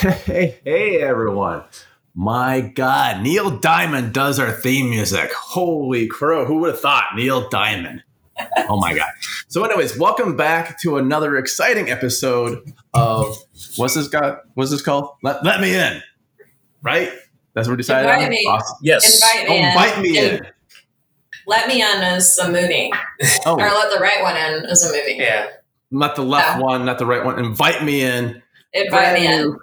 Hey, hey, everyone. My God, Neil Diamond does our theme music. Holy crow. Who would have thought? Neil Diamond. Oh my God. So, anyways, welcome back to another exciting episode of what's this got? What's this called? Let, let me in. Right? That's what we decided Invite on? me. Awesome. Yes. Invite Oh, me in. invite me in. Let me in is a movie, Oh, or let the right one in is a movie. Yeah. not the left Yeah. one, not the right one. Invite me in. Invite brand me in. new.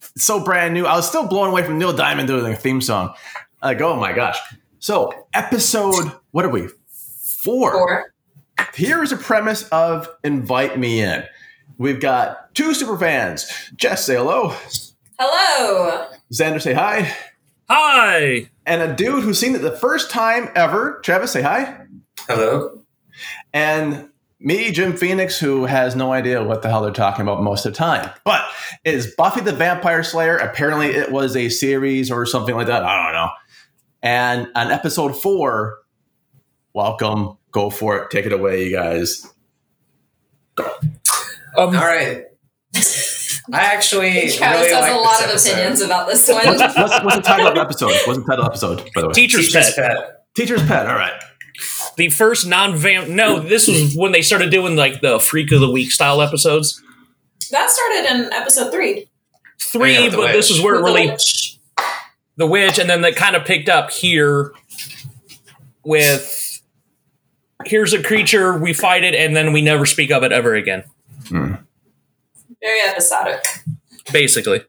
So brand new. I was still blown away from Neil Diamond doing a theme song. Like, oh my gosh. So, episode, what are we? Four. Four. Here is a premise of Invite Me In. We've got two super fans. Jess, say hello. Hello. Xander, say hi. Hi. And a dude who's seen it the first time ever. Travis, say hi. Hello. And me, Jim Phoenix, who has no idea what the hell they're talking about most of the time. But is Buffy the Vampire Slayer. Apparently, it was a series or something like that. I don't know. And on episode four, welcome. Go for it. Take it away, you guys. Um, All right. I actually Travis really has like a lot of episode. opinions about this one. What's, what's, what's the title of the episode? What's the title of the episode, by the way? Teacher's, Teacher's Pet. Pet. Teacher's Pet. All right. The first non-vamp. No, this was when they started doing like the Freak of the Week style episodes. that started in episode three. Three, Yeah, the but this is where it With the really witch. the witch, and then they kind of picked up here with here's a creature we fight it, and then we never speak of it ever again. Very episodic. Basically,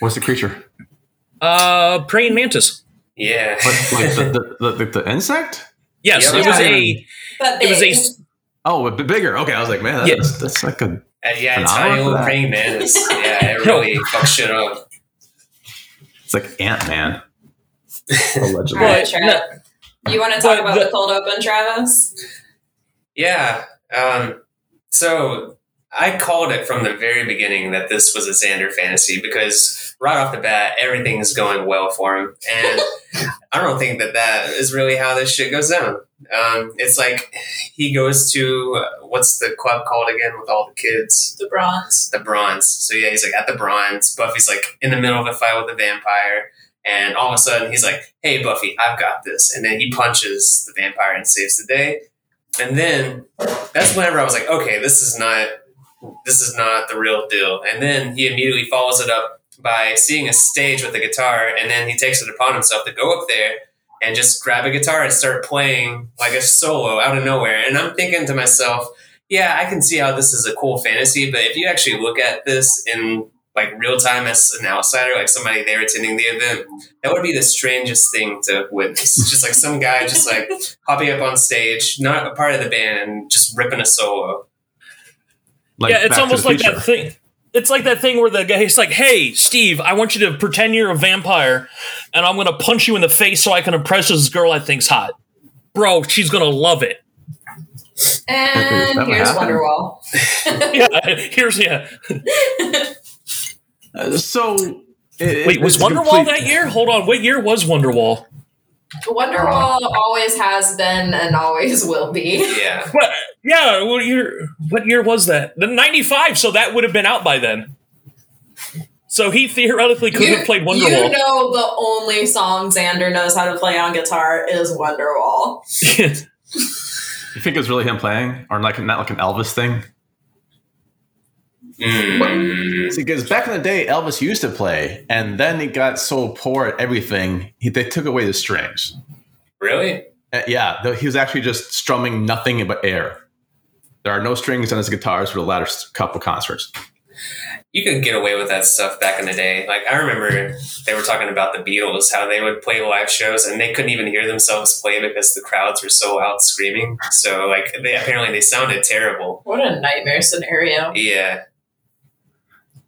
What's the creature? uh, praying mantis. Yeah. What, like the, the, the, the insect? Yes, Yeah, it was yeah. a But it was a Oh, a bit bigger. Okay, I was like, man, Yeah. that's, that's like a. Uh, yeah, An tiny little that. praying mantis. Yeah, it really fucks shit up. It's like Ant Man. All Allegedly. right, But- Trav. You want to talk but about the- the cold open, Travis? Yeah. Um, so I called it from the very beginning that this was a Xander fantasy because right off the bat, everything is going well for him. And I don't think that that is really how this shit goes down. Um, it's like he goes to uh, what's the club called again with all the kids? The bronze. the bronze. So yeah, he's like at the bronze. Buffy's like in the middle of a fight with the vampire, and all of a sudden he's like, "Hey, Buffy, I've got this!" And then he punches the vampire and saves the day. And then that's whenever I was like, "Okay, this is not this is not the real deal." And then he immediately follows it up by seeing a stage with a guitar, and then he takes it upon himself to go up there and just grab a guitar and start playing like a solo out of nowhere. And I'm thinking to myself yeah, I can see how this is a cool fantasy, but if you actually look at this in like real time as an outsider, like somebody there attending the event, that would be the strangest thing to witness. just like some guy just like hopping up on stage, not a part of the band, and just ripping a solo. Like yeah, it's almost like Future. that thing. It's like that thing where the guy's like, "Hey, Steve, I want you to pretend you're a vampire, and I'm going to punch you in the face so I can impress this girl I think's hot." Bro, she's going to love it. And that here's? Wonderwall. Yeah, here's yeah. Uh, so. it- Wait, was Wonderwall complete- that year? Hold on, what year was Wonderwall? Wonderwall uh-huh. always has been and always will be. Yeah. What? Yeah, what year? What year was that? The '95. So that would have been out by then. So he theoretically could have played Wonderwall. You know the only song Xander knows how to play on guitar is Wonderwall. You think it was really him playing, or like not like an Elvis thing? Mm. See, because back in the day, Elvis used to play, and then he got so poor at everything, he, they took away the strings. Really? Uh, yeah, though he was actually just strumming nothing but air. There are no strings on his guitars for the latter couple concerts. You could get away with that stuff back in the day. Like I remember they were talking about the Beatles, how they would play live shows and they couldn't even hear themselves play because the crowds were so out screaming. So like they apparently they sounded terrible. What a nightmare scenario. Yeah.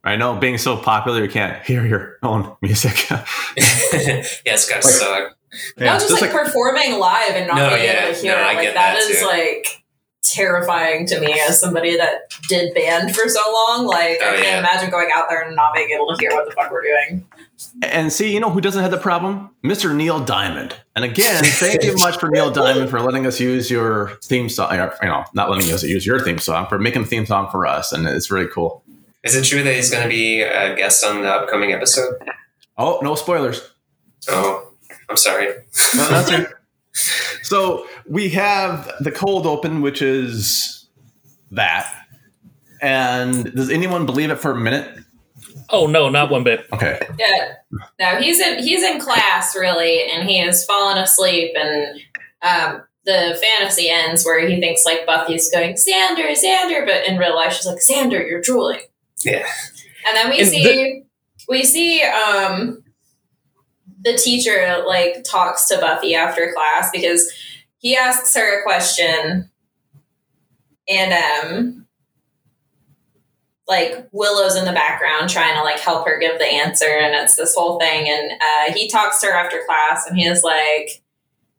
I know, being so popular, you can't hear your own music. yeah, it's gotta suck. not just like, performing live and not No, being yeah. able to hear No, I it. Like get that that, is too. like terrifying to me as somebody that did band for so long. Like Oh, I can't yeah. imagine going out there and not being able to hear what the fuck we're doing. and see, you know who doesn't have the problem? Mr. Neil Diamond. And again, thank you much for Neil Diamond for letting us use your theme song. or, You know, not letting us use your theme song, for making a theme song for us. And it's really cool. Is it true that he's going to be a guest on the upcoming episode? Oh, no spoilers. Oh, I'm sorry. No, that's it. So we have the cold open, which is that. And does anyone believe it for a minute? Oh no, not one bit. Okay. Yeah. No, he's in he's in class really, and he has fallen asleep, and um, the fantasy ends where he thinks like Buffy's going Xander, Xander, but in real life she's like Xander, you're drooling. Yeah. And then we see we see um the teacher like talks to Buffy after class because he asks her a question and um like Willow's in the background trying to like help her give the answer and it's this whole thing and uh, he talks to her after class and he is like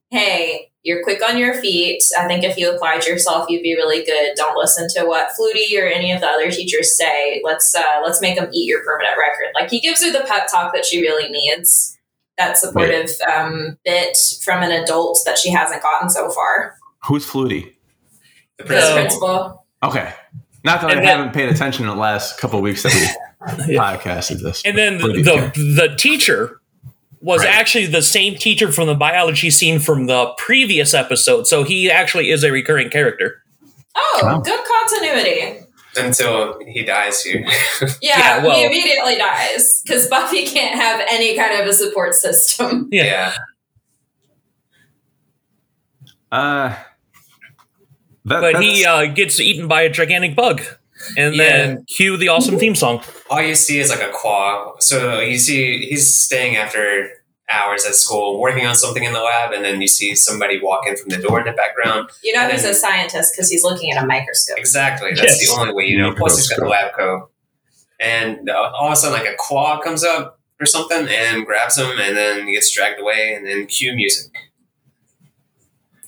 hey you're quick on your feet i think if you applied yourself you'd be really good don't listen to what flutie or any of the other teachers say let's uh, let's make them eat your permanent record like he gives her the pep talk that she really needs that supportive um, bit from an adult that she hasn't gotten so far Who's Flutie? The the principal Okay. Not that And I then- haven't paid attention in the last couple of weeks that we Yeah. podcasted this. And then the the, the teacher was Right. actually the same teacher from the biology scene from the previous episode, so he actually is a recurring character. oh Wow. good continuity Until he dies here. yeah, Yeah, well- he immediately dies because buffy can't have any kind of a support system Yeah. yeah. Uh, that, But he uh, gets eaten by a gigantic bug, and Yeah. then cue the awesome theme song. All you see is like a claw. So you see he's staying after hours at school, working on something in the lab, and then you see somebody walk in from the door in the background. You know And he's then- a scientist because he's looking at a microscope. Exactly. That's Yes. the only way you know. Plus, he's got the lab coat. And uh, all of a sudden, like a claw comes up or something and grabs him, and then he gets dragged away, and then cue music.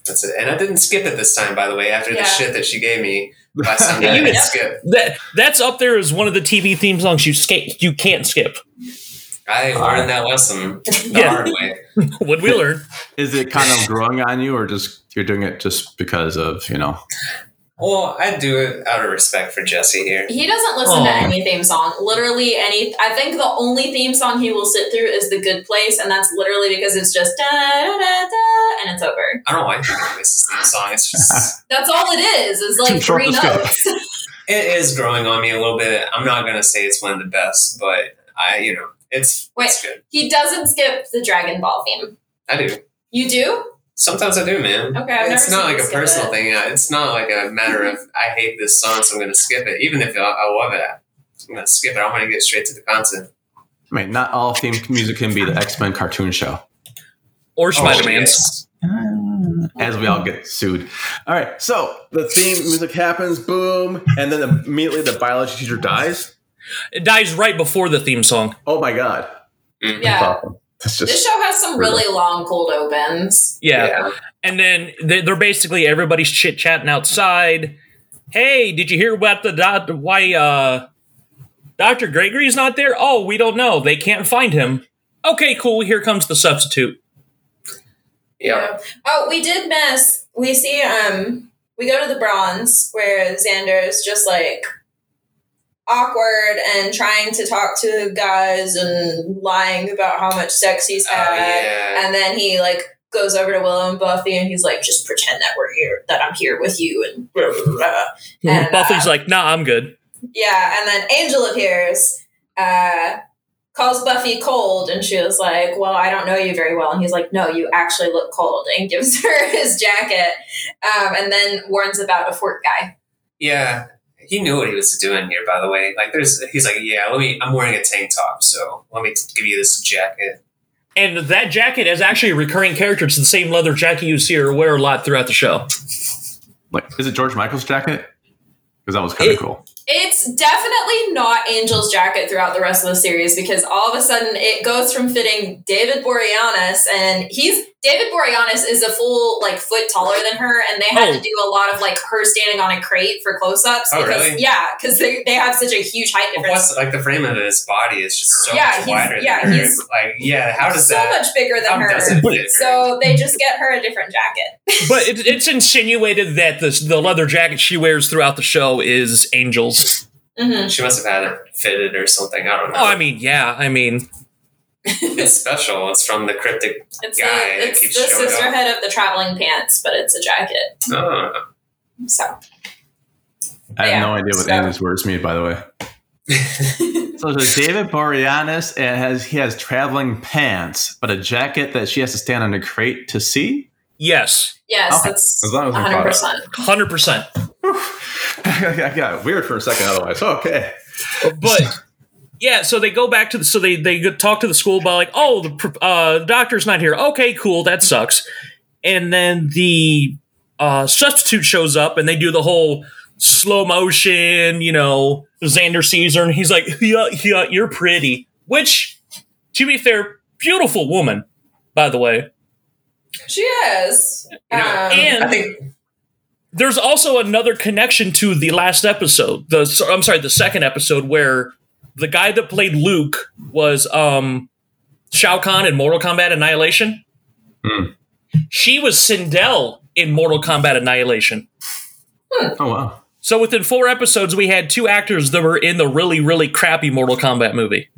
That's it. And I didn't skip it this time, by the way. After Yeah. the shit that she gave me last time, Yeah, you didn't skip. That that's up there as one of the TV theme songs you skip you can't skip. I learned that lesson the Yeah. hard way. What we learn. is it kind of growing on you, or just you're doing it just because of you know? Well, I do it out of respect for Jesse here. He doesn't listen to oh. any theme song. Literally any. I think the only theme song he will sit through is "The Good Place," and that's literally because it's just da da da da, and it's over. I don't like this theme song. It's just That's all it It's Is like short three notes. it is growing on me a little bit. I'm not gonna say it's one of the best, but I, you know, it's Wait. it's good. he doesn't skip the Dragon Ball theme. I do. You do? Sometimes I do, man. Okay, I've it's never not seen like a personal it. thing. It's not like a matter of I hate this song, so I'm going to skip it. Even if I, I love it, I'm going to skip it. I'm going to get straight to the content. I mean, not all theme music can be the X Men cartoon show, Or Spider Man's. Oh, as we all get sued. All right, so the theme music happens, boom, and then immediately the biology teacher dies. It dies right before the theme song. Oh my god, Mhm. Yeah. Awesome. That's just This show has some really long cold opens. Yeah. Yeah. And then they- they're basically everybody's chit chatting outside. Hey, did you hear what the doc- why uh Dr. Gregory's not there? Oh, we don't know. They can't find him. Okay, cool. Here comes the substitute. Yeah. Oh, we did miss. We see. Um, we go to the bronze where Xander is just like awkward and trying to talk to guys and lying about how much sex he's Oh, had. yeah. And then he like goes over to Willow and Buffy and he's like, just pretend that we're here, that I'm here with you, and blah blah blah. And, Buffy's uh, like, nah, I'm good. Yeah, and then Angel appears, uh, calls Buffy cold, and she was like, Well, I don't know you very well. And he's like, No, you actually look cold, and gives her his jacket, um, and then warns about a fork guy. Yeah. He knew what he was doing here, by the way. Like, there's, he's like, yeah, let me, I'm wearing a tank top, so let me t- give you this jacket. And that jacket is actually a recurring character. It's the same leather jacket you see her wear a lot throughout the show. like, is it George Michael's jacket? Because that was kind of It- cool. It's definitely not Angel's jacket throughout the rest of the series because all of a sudden it goes from fitting David Boreanaz, and he's David Boreanaz is a full like foot taller than her, and they had Oh. to do a lot of like her standing on a crate for close ups Oh, because really? yeah, because they, they have such a huge height Well, difference. plus, like, the frame of his body is just so Yeah, much he's- wider yeah, than her. he's Like, yeah, how does so that, much bigger than her. does it fit her? So they just get her a different jacket. But it, it's insinuated that this, the leather jacket she wears throughout the show is Angel's. hmm She must have had it fitted or something. I don't know. Oh, I mean, yeah. I mean, it's special. It's from the cryptic. It's Guy that the, it's keeps the showing up. sisterhood of the traveling pants, but it's a jacket. Oh. So I have Yeah, no idea what so- any of these words mean, by the way. So there's David Boreanaz and has he has traveling pants, but a jacket that she has to stand on a crate to see. yes, yes, Okay. that's As long as 100%. hundred percent. I got weird for a second otherwise. Okay. But yeah, so they go back to the so they they talk to the school about like, oh, the uh, doctor's not here. Okay, cool, that sucks. And then the uh, substitute shows up, and they do the whole slow motion. You know, Xander sees her, and he's like, yeah, yeah, you're pretty. Which, to be fair, beautiful woman, by the way. She is. You know, Um, and- I think there's also another connection to the last episode. The I'm sorry, the second episode where the guy that played Luke was um Shao Kahn in Mortal Kombat Annihilation. Hmm. She was Sindel in Mortal Kombat Annihilation. Oh wow. So within four episodes, we had two actors that were in the really, really crappy Mortal Kombat movie.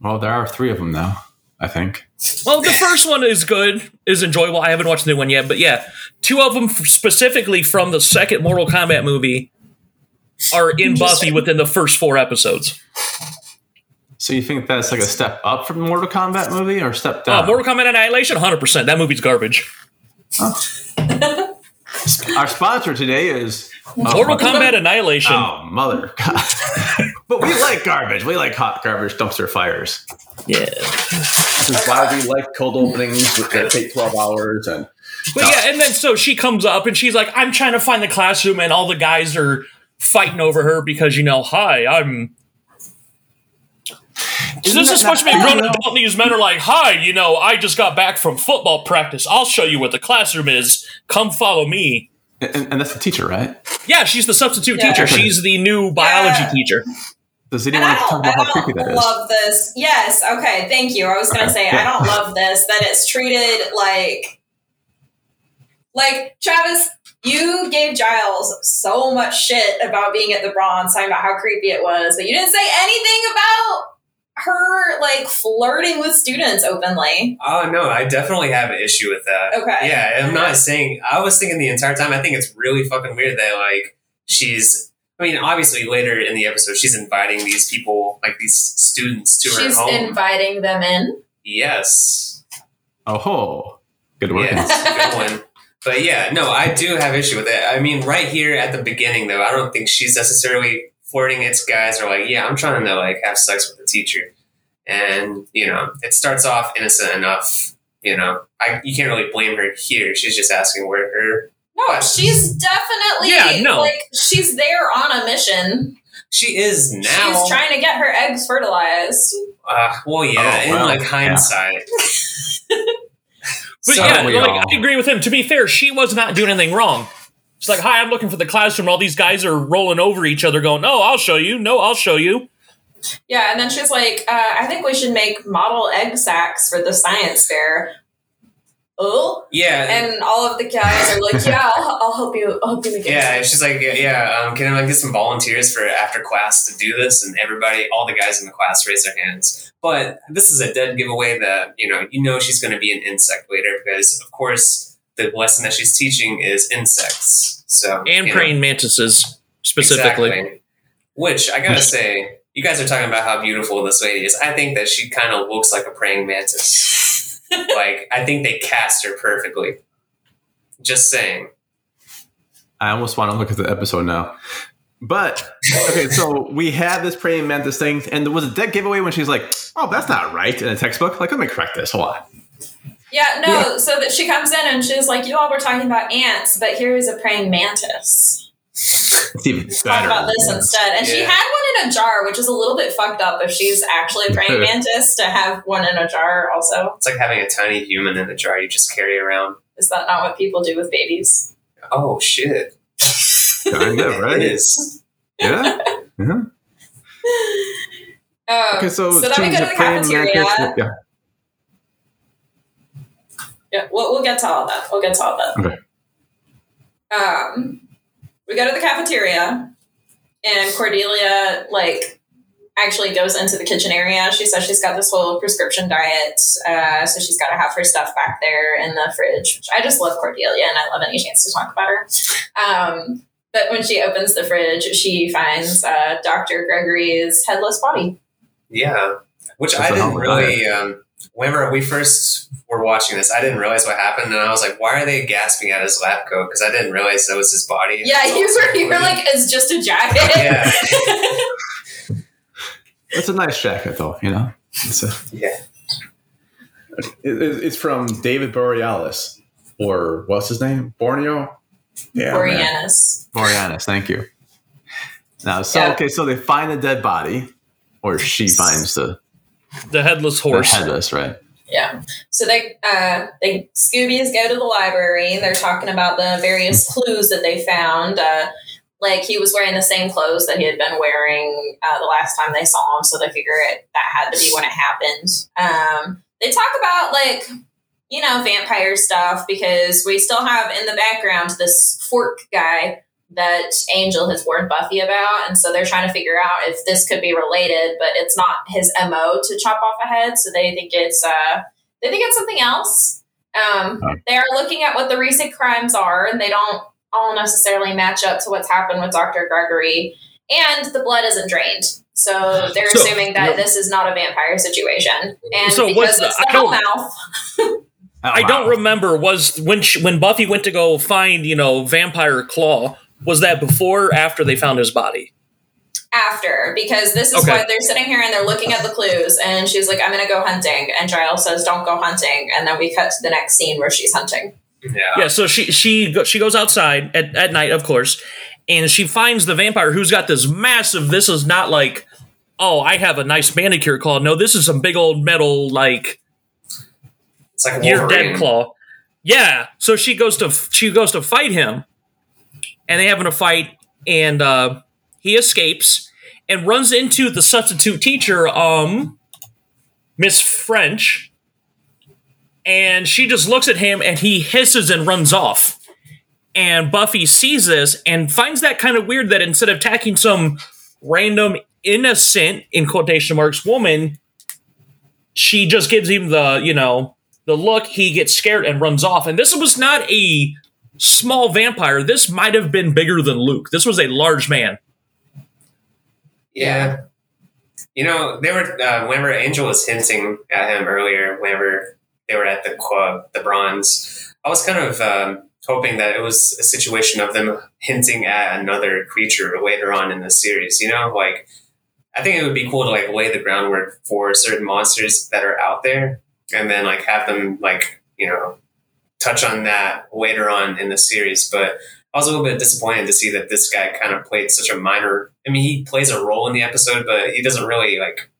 Well, there are three of them now. I think. Well, the first one is good, is enjoyable. I haven't watched the new one yet, but yeah, two of them f- specifically from the second Mortal Kombat movie are in Buffy within the first four episodes. So you think that's like a step up from the Mortal Kombat movie, or step down? Uh, Mortal Kombat Annihilation, 100%. That movie's garbage. Our sponsor today is Mortal Kombat Annihilation. Oh mother! God. but we like garbage. We like hot garbage dumpster fires. Yeah. This is why we like cold openings that take twelve hours and But yeah, and then so she comes up and she's like, I'm trying to find the classroom, and all the guys are fighting over her because, you know, hi, I'm. So this is supposed to be a grown adult, and these men are like, hi, you know, I just got back from football practice. I'll show you what the classroom is. Come follow me. and, and that's the teacher, right? Yeah, she's the substitute Yeah. teacher. She's the new biology Yeah. teacher. Does And anyone I talk don't, about I how creepy that don't love this. Yes, okay, thank you. I was gonna Okay, say yeah. I don't love this that it's treated like like Travis. You gave Giles so much shit about being at the Bronze, talking about how creepy it was, but you didn't say anything about her like flirting with students openly. Oh no, I definitely have an issue with that. Okay. Yeah, I'm not saying. I was thinking the entire time. I think it's really fucking weird that like she's. I mean, obviously later in the episode, she's inviting these people, like these students, to She's her home. inviting them in. yes. Oh, ho. good work. Yeah, it's a good one. But yeah, no, I do have issue with it. I mean, right here at the beginning, though, I don't think she's necessarily flirting. It's guys are like, yeah, I'm trying to like have sex with the teacher, and you know, it starts off innocent enough. You know, I you can't really blame her here. She's just asking where her. No, she's definitely Yeah, no. like she's there on a mission. She is now. She's trying to get her eggs fertilized. Uh, well, yeah, Oh, in wow. like Yeah. hindsight. But So- yeah, like, I agree with him. To be fair, she was not doing anything wrong. She's like, hi, I'm looking for the classroom. All these guys are rolling over each other, going, no, I'll show you. No, I'll show you. Yeah, and then she's like, uh, I think we should make model egg sacs for the science fair. Oh, yeah, and all of the guys are like, Yeah, I'll, I'll help you. I'll help you make egg Yeah, sacs." she's like, yeah, yeah um, can I get some volunteers for after class to do this? And everybody, all the guys in the class raise their hands. But this is a dead giveaway that, you know, you know she's going to be an insect later because, of course, the lesson that she's teaching is insects. So And you know, praying mantises, specifically. exactly. Which, I got to say, you guys are talking about how beautiful this lady is. I think that she kind of looks like a praying mantis. Like, I think they cast her perfectly. Just saying. I almost want to look at the episode now. But okay, so we had this praying mantis thing, and there was a dead giveaway when she's like, "Oh, that's not right" in a textbook. Like, let me correct this. Hold on. Yeah, no, so that she comes in and she's like, You all were talking about ants, but here is a praying mantis. It's even Talk about this instead. And she had one in a jar, which is a little bit fucked up if she's actually a praying mantis to have one in a jar also. It's like having a tiny human in a jar you just carry around. Is that not what people do with babies? Oh, shit. Kind of, right? It is. Yeah. yeah. Um, Okay, so, so then we go to the cafeteria. Mantis, yeah. Yeah, we'll, we'll get to all that. We'll get to all that. Okay. Um, we go to the cafeteria, and Cordelia like actually goes into the kitchen area. She says she's got this whole prescription diet, uh, so she's got to have her stuff back there in the fridge. Which I just love Cordelia, and I love any chance to talk about her. Um, but when she opens the fridge, she finds uh, Doctor Gregory's headless body. Yeah, which That's I a didn't hell of a really. Um, whenever we first were watching this, I didn't realize what happened, and I was like, "Why are they gasping at his lab coat?" Because I didn't realize that was his body. Yeah, It's you were, you were like, it's just a jacket. Yeah. It's a nice jacket, though. You know, it's a, yeah, it, it- it's from David Borealis, or what's his name? Borneo. Yeah, man. Boreanus. Boreanus. Thank you. Now, so Yeah. okay, so they find the dead body, or she finds the, The headless the horse. headless, right? Yeah. So they uh they Scoobies go to the library. They're talking about the various clues that they found. Uh like he was wearing the same clothes that he had been wearing uh, the last time they saw him, so they figure it that had to be when it happened. Um they talk about like you know vampire stuff because we still have in the background this fork guy that Angel has warned Buffy about, and so they're trying to figure out if this could be related, but it's not his mo to chop off a head, so they think it's uh they think it's something else. Um, they are looking at what the recent crimes are, and they don't all necessarily match up to what's happened with Dr. Gregory, and the blood isn't drained. So they're So- assuming that Yep. this is not a vampire situation, and So because what's the- it's the I don't- Hellmouth, Oh, I don't remember was when she, when Buffy went to go find you know vampire claw. Was that before or after they found his body? after because this is Okay. why they're sitting here and they're looking at the clues and she's like i'm gonna go hunting and giles says don't go hunting and then we cut to the next scene where she's hunting yeah, Yeah, so she she she goes outside at, at night, of course, and she finds the vampire who's got this massive. This is not like, oh, I have a nice manicure claw. No, this is some big old metal like It's like you're Wolverine. dead claw. Yeah, so she goes to she goes to fight him, and they having a fight, and uh, he escapes and runs into the substitute teacher, um, Miss French, and she just looks at him, and he hisses and runs off. And Buffy sees this and finds that kind of weird that instead of attacking some random innocent in quotation marks woman, she just gives him the you know the look, he gets scared and runs off. And this was not a small vampire. This might have been bigger than Luke. This was a large man. Yeah. You know, they were uh, whenever Angel was hinting at him earlier, whenever they were at the club, the bronze. I was kind of um, hoping that it was a situation of them hinting at another creature later on in the series. You know, like I think it would be cool to like lay the groundwork for certain monsters that are out there, and then like have them like you know touch on that later on in the series. But I was a little bit disappointed to see that this guy kind of played such a minor. I mean, he plays a role in the episode, but he doesn't really like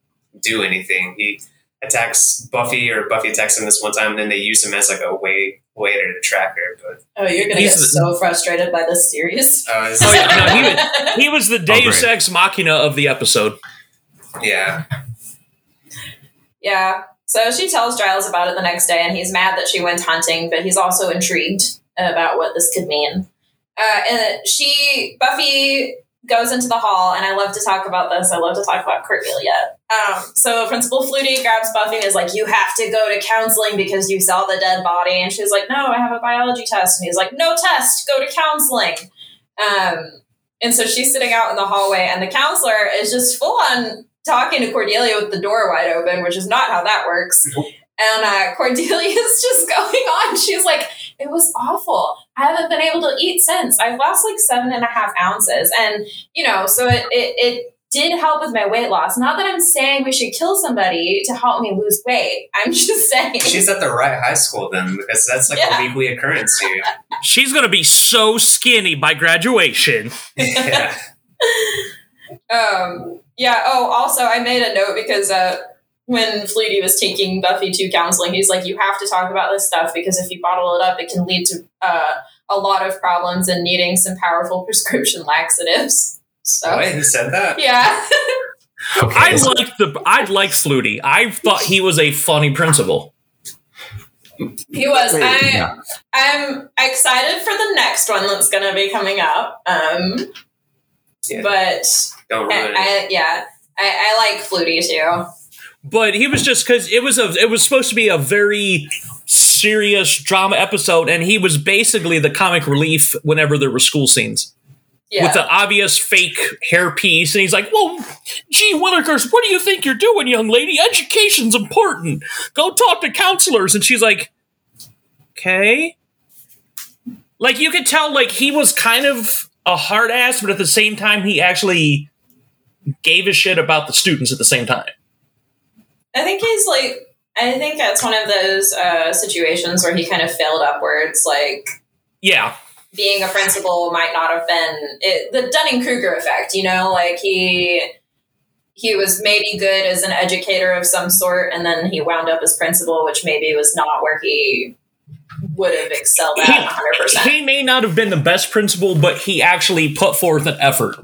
do anything. He attacks Buffy, or Buffy attacks him this one time, and then they use him as like a way waiter to track her. But oh you're gonna He's get the- so frustrated by this series uh, Oh, yeah, no, He was the Deus great. Ex Machina of the episode. yeah, yeah so she tells giles about it the next day and he's mad that she went hunting but he's also intrigued about what this could mean. Uh, and she buffy goes into the hall and i love to talk about this. I love to talk about cordelia. Um, so principal flutie grabs buffy and is like you have to go to counseling because you saw the dead body. And she's like no i have a biology test. And he's like no test go to counseling. Um, and so she's sitting out in the hallway and the counselor is just full on talking to cordelia with the door wide open which is not how that works Nope. and uh, Cordelia's just going on. She's like, it was awful. I haven't been able to eat since. I've lost like seven and a half ounces. And, you know, so it, it, it did help with my weight loss. Not that I'm saying we should kill somebody to help me lose weight. I'm just saying. she's at the right high school then, because that's like Yeah. a weekly occurrence here. She's going to be so skinny by graduation. yeah, Um, yeah. Oh, also, I made a note because uh, when Flutie was taking Buffy to counseling, he's like, "You have to talk about this stuff because if you bottle it up, it can lead to uh, a lot of problems and needing some powerful prescription laxatives." So, Wait, who said that? yeah, Okay. I like the I like Flutie. I thought he was a funny principal. he was. Wait, I, yeah. I'm excited for the next one that's going to be coming up. Um, Yeah. but Don't I, it. I yeah, I, I like Flutie too. but he was just because it was a it was supposed to be a very serious drama episode, and he was basically the comic relief whenever there were school scenes Yeah, with the obvious fake hair piece, and he's like, "Well, gee, Willikers, what do you think you're doing, young lady? Education's important. Go talk to counselors." And she's like, "Okay." Like you could tell, like he was kind of a hard ass, but at the same time, he actually gave a shit about the students at the same time. I think he's like. I think that's one of those uh, situations where he kind of failed upwards. Like Yeah, being a principal might not have been it, the Dunning Kruger effect. You know, like he he was maybe good as an educator of some sort, and then he wound up as principal, which maybe was not where he would have excelled at 100. percent he may not have been the best principal, but he actually put forth an effort.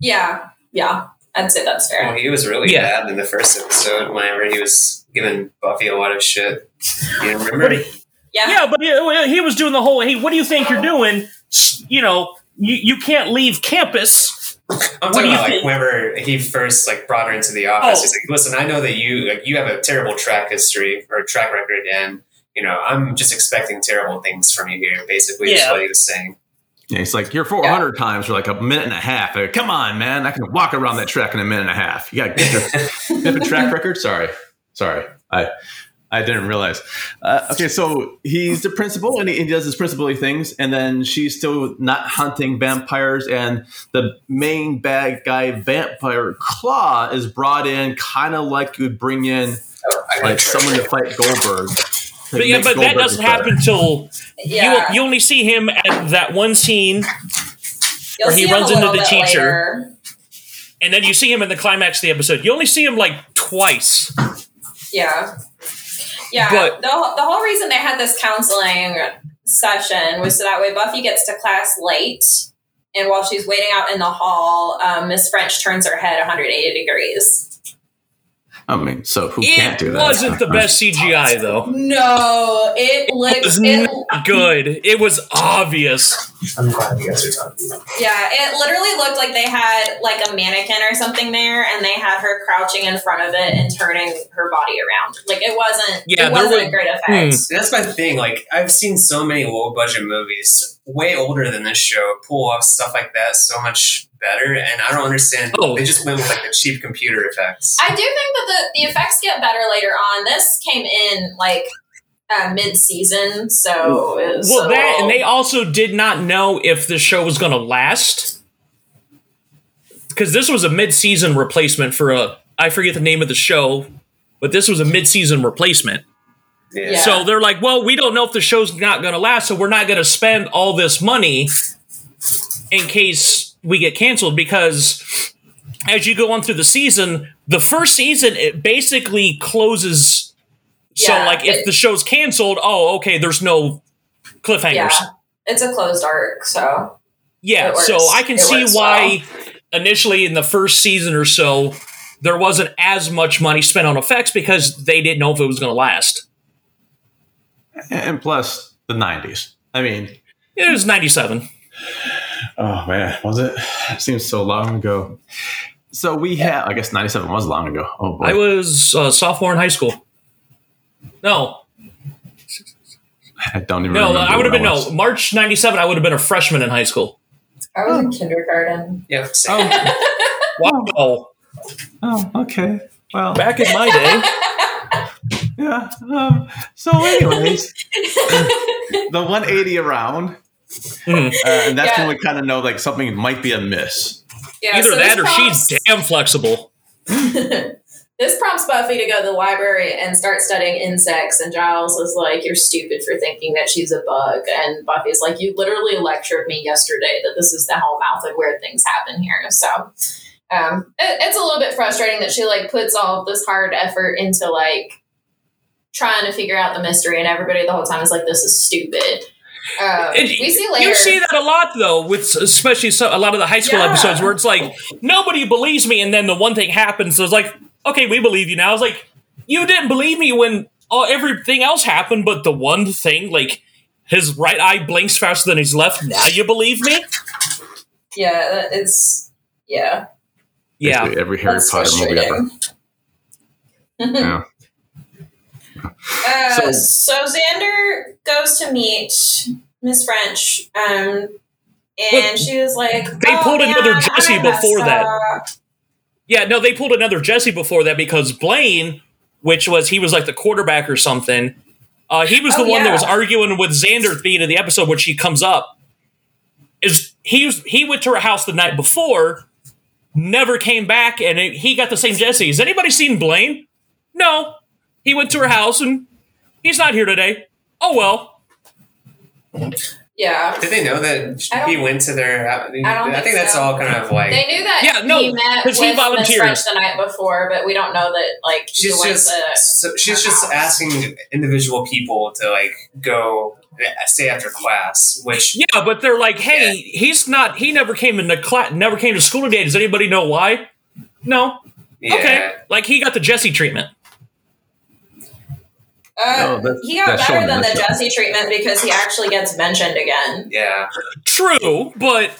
Yeah, yeah, I'd say that's fair. Well, he was really Yeah. bad in the first episode whenever he was giving Buffy a lot of shit. You remember? But he- Yeah, yeah, but he, he was doing the whole, hey, what do you think you're doing? You know, you, you can't leave campus. I'm talking about like whenever he first like brought her into the office. Oh. He's like, "Listen, I know that you like you have a terrible track history or track record, and you know I'm just expecting terrible things from you here." Basically, is Yeah. what he was saying. Yeah, he's like, you're 400 times for like a minute and a half. Like, Come on, man. I can walk around that track in a minute and a half. You got to get your a track record? Sorry. Sorry. I I didn't realize. Uh, okay, so he's the principal and he, he does his principal things, and then she's still not hunting vampires, and the main bad guy, Vampire Claw, is brought in kind of like you would bring in Oh, like someone to fight Goldberg. But yeah, but that doesn't happen till yeah. you, you only see him at that one scene, You'll or he runs into the teacher. later. and then you see him in the climax of the episode. You only see him like twice. Yeah. Yeah. But- the, whole- the whole reason they had this counseling session was so that way Buffy gets to class late. And while she's waiting out in the hall, um, Miss French turns her head 180 degrees. I mean, so who can't do that? It wasn't the best CGI though. No, it It looks. was It, not good. It was obvious. I'm glad you guys are talking yeah, it literally looked like they had like a mannequin or something there, and they had her crouching in front of it and turning her body around. Like it wasn't. Yeah, it wasn't was- a great effect. Hmm. That's my thing. Like I've seen so many low budget movies, way older than this show, pull off stuff like that so much better, and I don't understand. Oh. They just went with like the cheap computer effects. I do think that the, the effects get better later on. This came in like uh, mid season, so it was Well, a that and they also did not know if the show was going to last because this was a mid-season replacement for a I forget the name of the show, but this was a mid-season replacement. yeah. Yeah. So they're like, well, we don't know if the show's not going to last, so we're not going to spend all this money in case we get canceled because as you go on through the season, the first season it basically closes. so like if it- the show's canceled, oh okay, there's no cliffhangers. yeah, it's a closed arc. So Yeah, so. I can It see works why initially in the first season or so there wasn't as much money spent on effects because they didn't know if it was going to last. and plus the 90s. I mean, It was 97. Oh man, was it? It seems so long ago. So we had, I guess 97 was long ago. Oh boy. I was a sophomore in high school. No, I don't even no, remember. I would have been no March '97. I would have been a freshman in high school. I was in kindergarten. yeah. Oh, Wow, oh, okay. Well, back in my day, yeah. Um, so, anyways, the 180 around, Mhm. uh, and that's Yeah. when we kind of know like something might be amiss. Yeah, either so that this or she's damn flexible. this prompts Buffy to go to the library and start studying insects. And Giles is like, "You're stupid for thinking that she's a bug." And Buffy's like, "You literally lectured me yesterday that this is the hellmouth of where things happen here." So. Um, it, it's a little bit frustrating that she like puts all of this hard effort into like trying to figure out the mystery, and everybody the whole time is like, "This is stupid." Um, And we see later. You see that a lot though, with especially so, a lot of the high school Yeah. episodes where it's like nobody believes me, and then the one thing happens. So it's like, okay, we believe you now. It's like you didn't believe me when all everything else happened, but the one thing, like his right eye blinks faster than his left. Now you believe me? yeah, it's Yeah. Yeah. Basically every Harry That's Potter movie ever. Yeah. Uh, So- so, Xander goes to meet Miss French, um, and she was like, they "Oh, pulled another man, Jesse I before that. up." Yeah, no, they pulled another Jesse before that because Blaine, which was he was like the quarterback or something. Uh, he was the Oh, one that was arguing with Xander at the beginning of the episode when she comes up. Is he was he went to her house the night before, never came back, and it, he got the same Jesse. Has anybody seen Blaine? No, he went to her house and he's not here today. Oh well. Yeah, Did they know that he went to their? I, I don't I think think that's so. all kind of like. they knew that. Yeah, no, he met 'cause with he volunteered. French the night before, but we don't know that. Like he she's went just to. so she's just house. asking individual people to like go uh, stay after class, which Yeah, but they're like, hey, he's not. He never came into class. Never came to school today. Does anybody know why? No. yeah, Okay. Like he got the Jesse treatment. Uh, No, that's- he got better showing than the this. Jesse treatment because he actually gets mentioned again. yeah. True, but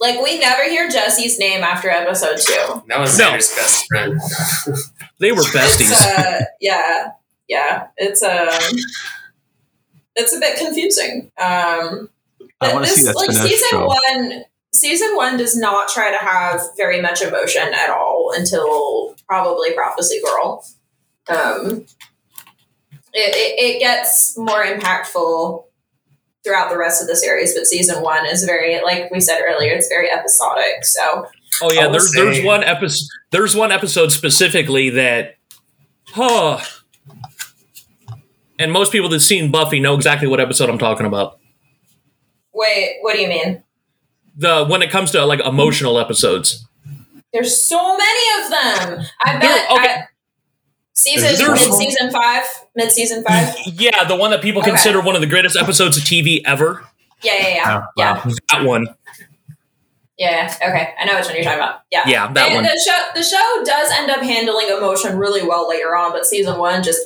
Like we never hear Jesse's name after episode two. That was No. Xander's best friend. they were It's besties. uh, yeah, yeah. It's um, it's a bit confusing. Um, I want to see that like spin-off season show. one. Season one does not try to have very much emotion at all until probably Prophecy Girl. Um, it, it, it gets more impactful throughout the rest of the series, but season one is very, like we said earlier, it's very episodic. So oh yeah, will there's say- there's one episode. There's one episode specifically that, huh. And most people that've seen Buffy know exactly what episode I'm talking about. wait, what do you mean? The when it comes to like emotional episodes. There's so many of them. I There- bet. okay. I, season mid season five, mid season five. Yeah, the one that people Okay. consider one of the greatest episodes of TV ever. Yeah, yeah, yeah, Oh, yeah, wow. That one. yeah. Okay, I know which one you're talking about. Yeah, Yeah, that And one. The show, the show does end up handling emotion really well later on, but season one just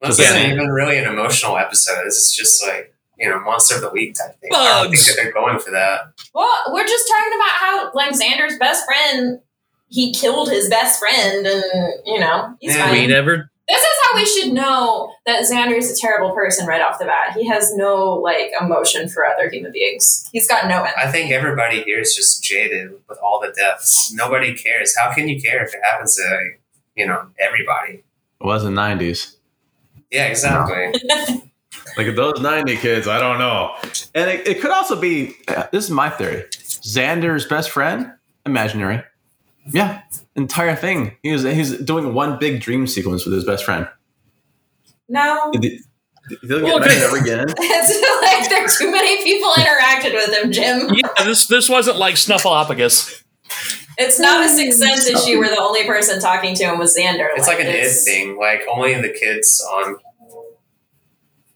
This Yeah. isn't even really an emotional episode. This is just like you know monster of the week type thing. I don't think that they're going for that. well, we're just talking about how like Xander's best friend. He killed his best friend, and you know he's Yeah. fine. We never. This is how we should know that Xander is a terrible person right off the bat. He has no like emotion for other human beings. He's got no empathy. I think everybody here is just jaded with all the deaths. Nobody cares. How can you care if it happens to like, you know everybody? It was in nineties. Yeah, exactly. Like those ninety kids, I don't know. And it, it could also be. This is my theory. Xander's best friend, imaginary. Yeah, entire thing. He was he's doing one big dream sequence with his best friend. No, Did he- did he get Well, mentioned okay. ever again? it's like there too many people interacted with him, Jim. Yeah, this this wasn't like Snuffleupagus. It's not a sixth sense hmm. issue where the only person talking to him was Xander. It's like an id thing. Like only the kids on.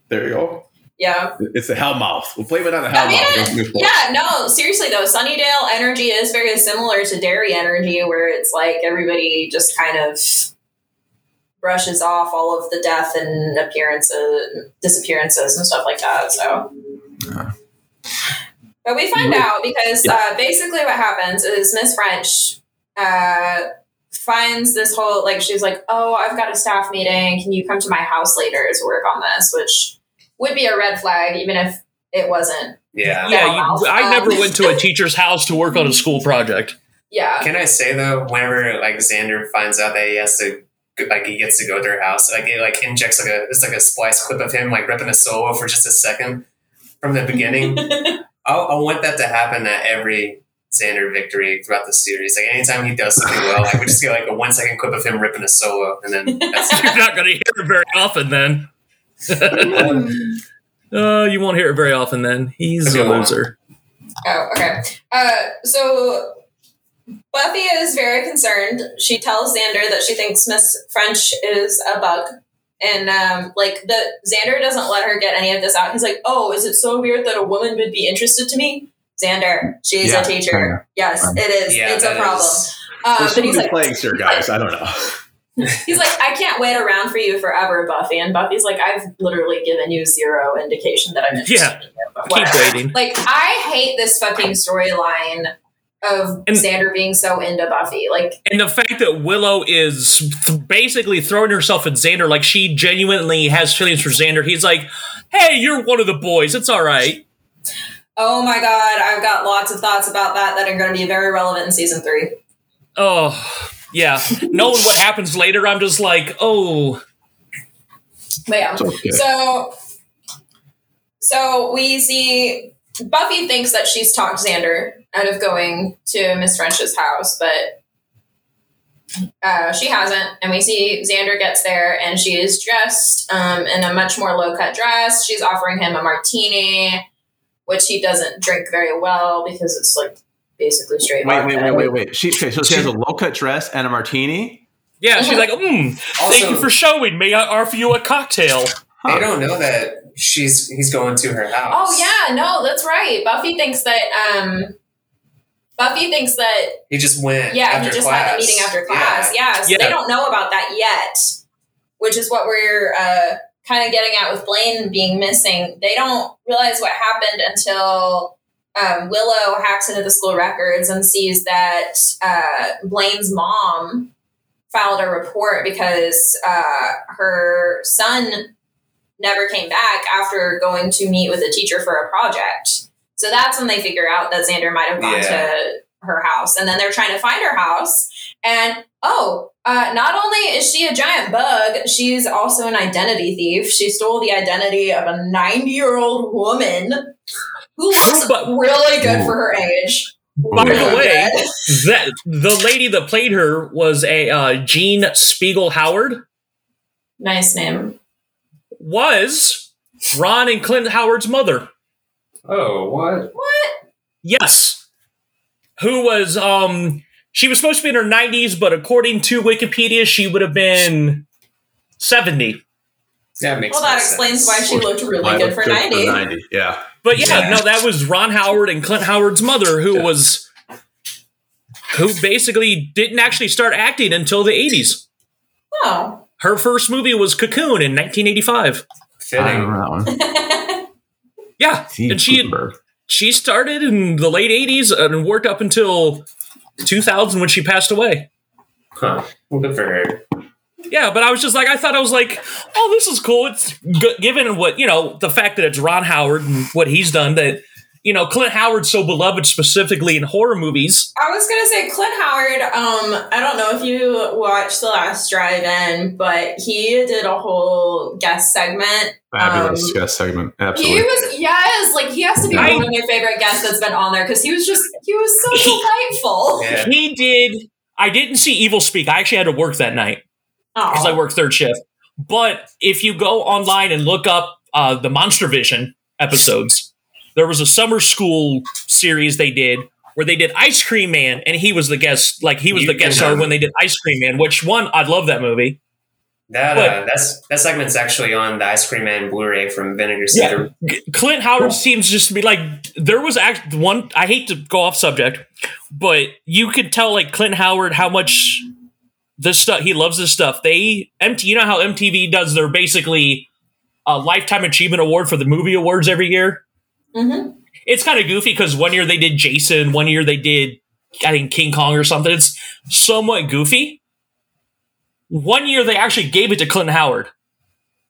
There you go. Yeah. It's the Hellmouth. We'll blame it on the I mean, Hellmouth. Move forward. Yeah, no, seriously though, Sunnydale energy is very similar to Derry energy, where it's like everybody just kind of brushes off all of the death and appearances, disappearances, and stuff like that. So, Yeah. but we find out because uh, basically what happens is Miss French uh, finds this whole like she's like, "Oh, I've got a staff meeting. Can you come to my house later to work on this?" Which would be a red flag, even if it wasn't. Yeah. Yeah, you, I Um, never went to a teacher's house to work on a school project. Yeah. Can I say though, whenever like Xander finds out that he has to, like he gets to go to her house, like it like injects like a it's like a splice clip of him like ripping a solo for just a second from the beginning. I, I want that to happen at every Xander victory throughout the series. Like anytime he does something well, like we just get like a one second clip of him ripping a solo, and then that's You're not going to hear it very often then. uh, you won't hear it very often then. He's a Okay, well. loser. Oh, okay. Uh, so Buffy is very concerned. She tells Xander that she thinks Miss French is a bug. And um, like the Xander doesn't let her get any of this out. He's like, "Oh, is it so weird that a woman would be interested to me?" Xander, she's Yeah, a teacher. kinda. Yes, Um, it is. Yeah, it's a problem. is- Uh, There's so but he's many like, plagues here, guys. I don't know. He's like, I can't wait around for you forever, Buffy. And Buffy's like, I've literally given you zero indication that I'm interested Yeah. in you. But Keep whatever. waiting. Like, I hate this fucking storyline of And- Xander being so into Buffy. Like, And the fact that Willow is th- basically throwing herself at Xander, like she genuinely has feelings for Xander. He's like, "Hey, you're one of the boys. It's all right." oh my god, I've got lots of thoughts about that that are going to be very relevant in season three. Oh, yeah. Knowing what happens later, I'm just like, "Oh, But yeah, okay. so so we see Buffy thinks that she's talked Xander out of going to Miss French's house, but uh, she hasn't. And we see Xander gets there, and she is dressed um, in a much more low cut dress. She's offering him a martini, which he doesn't drink very well because it's like basically straight. Wait, wait, wait, wait, wait. She, okay, so she has a low cut dress and a martini. yeah." She's like, mm, "Thank you for showing me. I offer you a cocktail." They don't know that she's he's going to her house. Oh yeah, no, that's right. Buffy thinks that. um Buffy thinks that He just went. Yeah, after he just class. had the meeting after class. Yeah, so Yeah. they don't know about that yet, which is what we're uh, kind of getting at with Blaine being missing. They don't realize what happened until um, Willow hacks into the school records and sees that uh, Blaine's mom filed a report because uh, her son never came back after going to meet with a teacher for a project. So that's when they figure out that Xander might have gone Yeah. to her house. And then they're trying to find her house. And oh, uh, not only is she a giant bug, she's also an identity thief. She stole the identity of a 90 year old woman who looks But- really good for her age. By the way, that the lady that played her was a uh, Jean Speegle Howard. nice name. Was Ron and Clint Howard's mother? Oh, what? What? Yes. Who was um she was supposed to be in her 90s, but according to Wikipedia, she would have been 70. That makes Well, that explains sense. why she looked really Why good look for 90. 90. Yeah. But yeah, Yeah. no, that was Ron Howard and Clint Howard's mother, who Yeah. was who basically didn't actually start acting until the 80s. Oh. Her first movie was Cocoon in 1985. I Fitting. remember that. Yeah, Steve and she had she started in the late 80s and worked up until 2000 when she passed away. Huh. Well, good for her. Yeah, but I was just like, I thought I was like, oh, this is cool. It's g- given what, you know, the fact that it's Ron Howard and what he's done that, you know, Clint Howard's so beloved specifically in horror movies. I was gonna say Clint Howard. Um, I don't know if you watched The Last Drive-In, but he did a whole guest segment. Fabulous Um, guest segment. Absolutely. He Absolutely. was yes, like he has to be I- one of my favorite guests that's been on there because he was just he was so He- delightful. Yeah. He did. I didn't see Evilspeak. I actually had to work that night because I work third shift. But if you go online and look up uh, the MonsterVision episodes, there was a summer school series they did where they did Ice Cream Man, and he was the guest. Like he was You the guest star when they did Ice Cream Man. Which one? I love that movie. That But- uh, that's that segment's actually on the Ice Cream Man Blu-ray from Vinegar Yeah. Syndrome. G- Clint Howard seems just to be like there was act one. I hate to go off subject, but you could tell like Clint Howard how much this stuff he loves this stuff. They MT, you know how MTV does their basically a lifetime achievement award for the movie awards every year. Mhm. It's kind of goofy because one year they did Jason, one year they did I think King Kong or something. It's somewhat goofy. One year they actually gave it to Clint Howard